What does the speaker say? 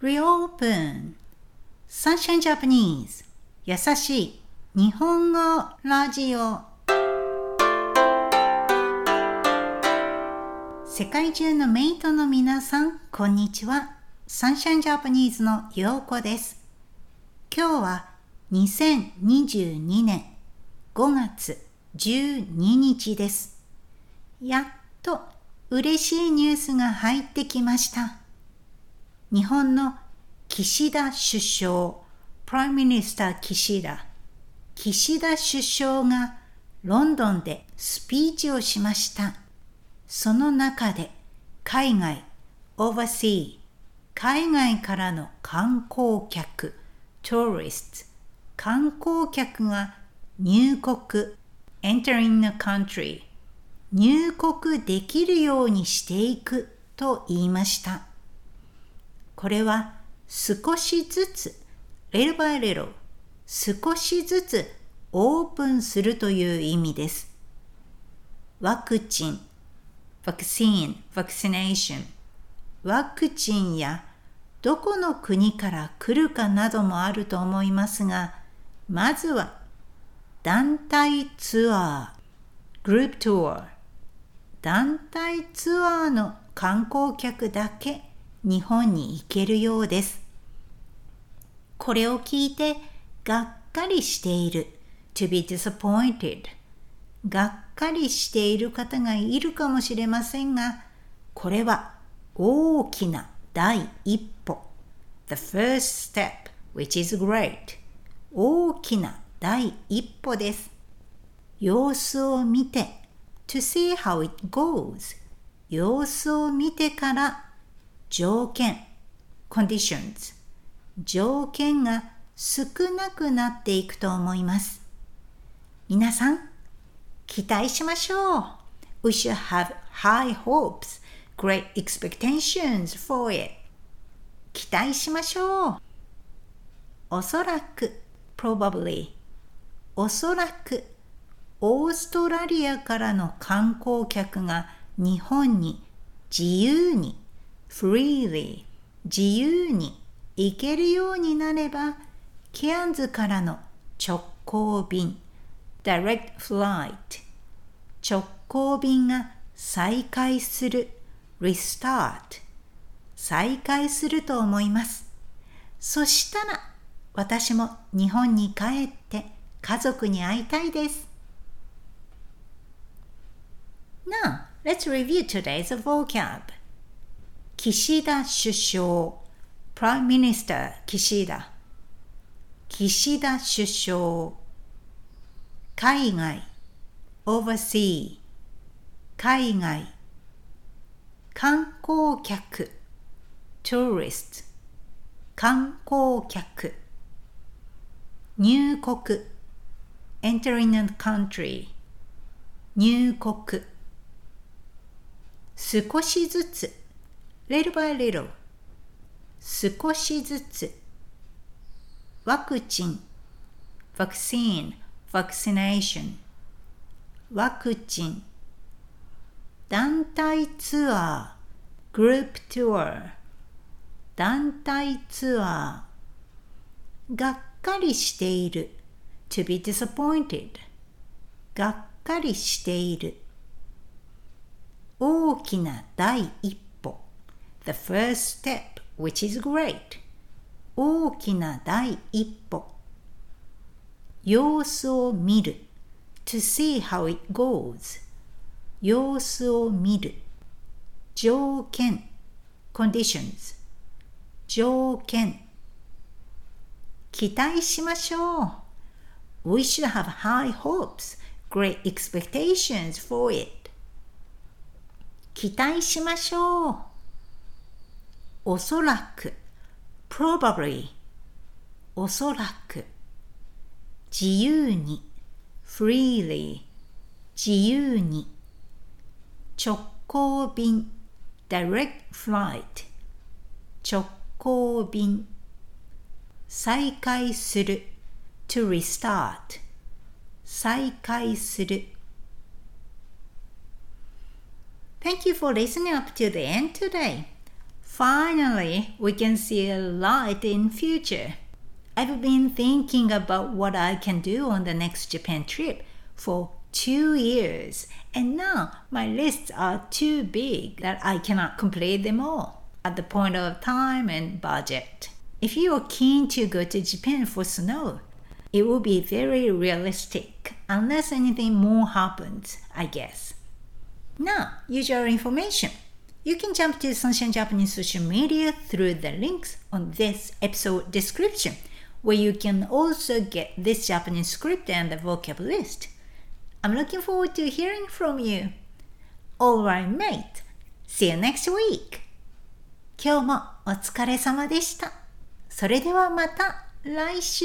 Reopen Sunshine Japanese 優しい日本語ラジオ世界中のメイトの皆さん、こんにちは。サンシャインジャパニーズのようこです。今日は2022年5月12日です。やっと嬉しいニュースが入ってきました。日本の岸田首相、 Prime Minister 岸田、岸田首相がロンドンでスピーチをしました。その中で海外、oversea、海外からの観光客、tourist、観光客が入国、entering the country、入国できるようにしていくと言いました。これは少しずつ、little by little、少しずつオープンするという意味です。ワクチン、vaccine, vaccination ワクチンやどこの国から来るかなどもあると思いますが、まずは団体ツアー、グループツアー、団体ツアーの観光客だけ日本に行けるようです。これを聞いてがっかりしている。To be disappointed がっかりしている方がいるかもしれませんがこれは大きな第一歩。The first step which is great 大きな第一歩です。様子を見て。To see how it goes 様子を見てから条件 conditions 条件が少なくなっていくと思います。皆さん、期待しましょう。We should have high hopes, great expectations for it. 期待しましょう。おそらく、probably, おそらく、オーストラリアからの観光客が日本に自由に freely 自由に行けるようになればケアンズからの直行便 direct flight 直行便が再開する restart 再開すると思いますそしたら私も日本に帰って家族に会いたいです Now, let's review today's vocab. 岸田首相 Prime Minister 岸田岸田首相海外 Oversea 海外観光客 Tourist 観光客入国 Entering a country 入国少しずつ little by little 少しずつワクチン vaccine vaccination ワクチン団体ツアー group tour 団体ツアーがっかりしている to be disappointed がっかりしている大きな第一歩 the first step which is great 大きな第一歩様子を見る to see how it goes 様子を見る条件 conditions 条件期待しましょう We should have high hopes, great expectations for it 期待しましょう おそらく probably おそらく自由に freely 自由に直行便 direct flight 直行便再開する to restart 再開する Thank you for listening up to the end today. Finally, we can see a light in future. I've been thinking about what I can do on the next Japan trip for two years, and now my lists are too big that I cannot complete them all at the point of time and budget. If you are keen to go to Japan for snow, it will be very realistic unless anything more happens, I guess. Now, usual information. You can jump to Sunshine Japanese social media through the links on this episode description, where you can also get this Japanese script and the vocab list. I'm looking forward to hearing from you. Alright, mate. See you next week. 今日もお疲れ様でした。それではまた来週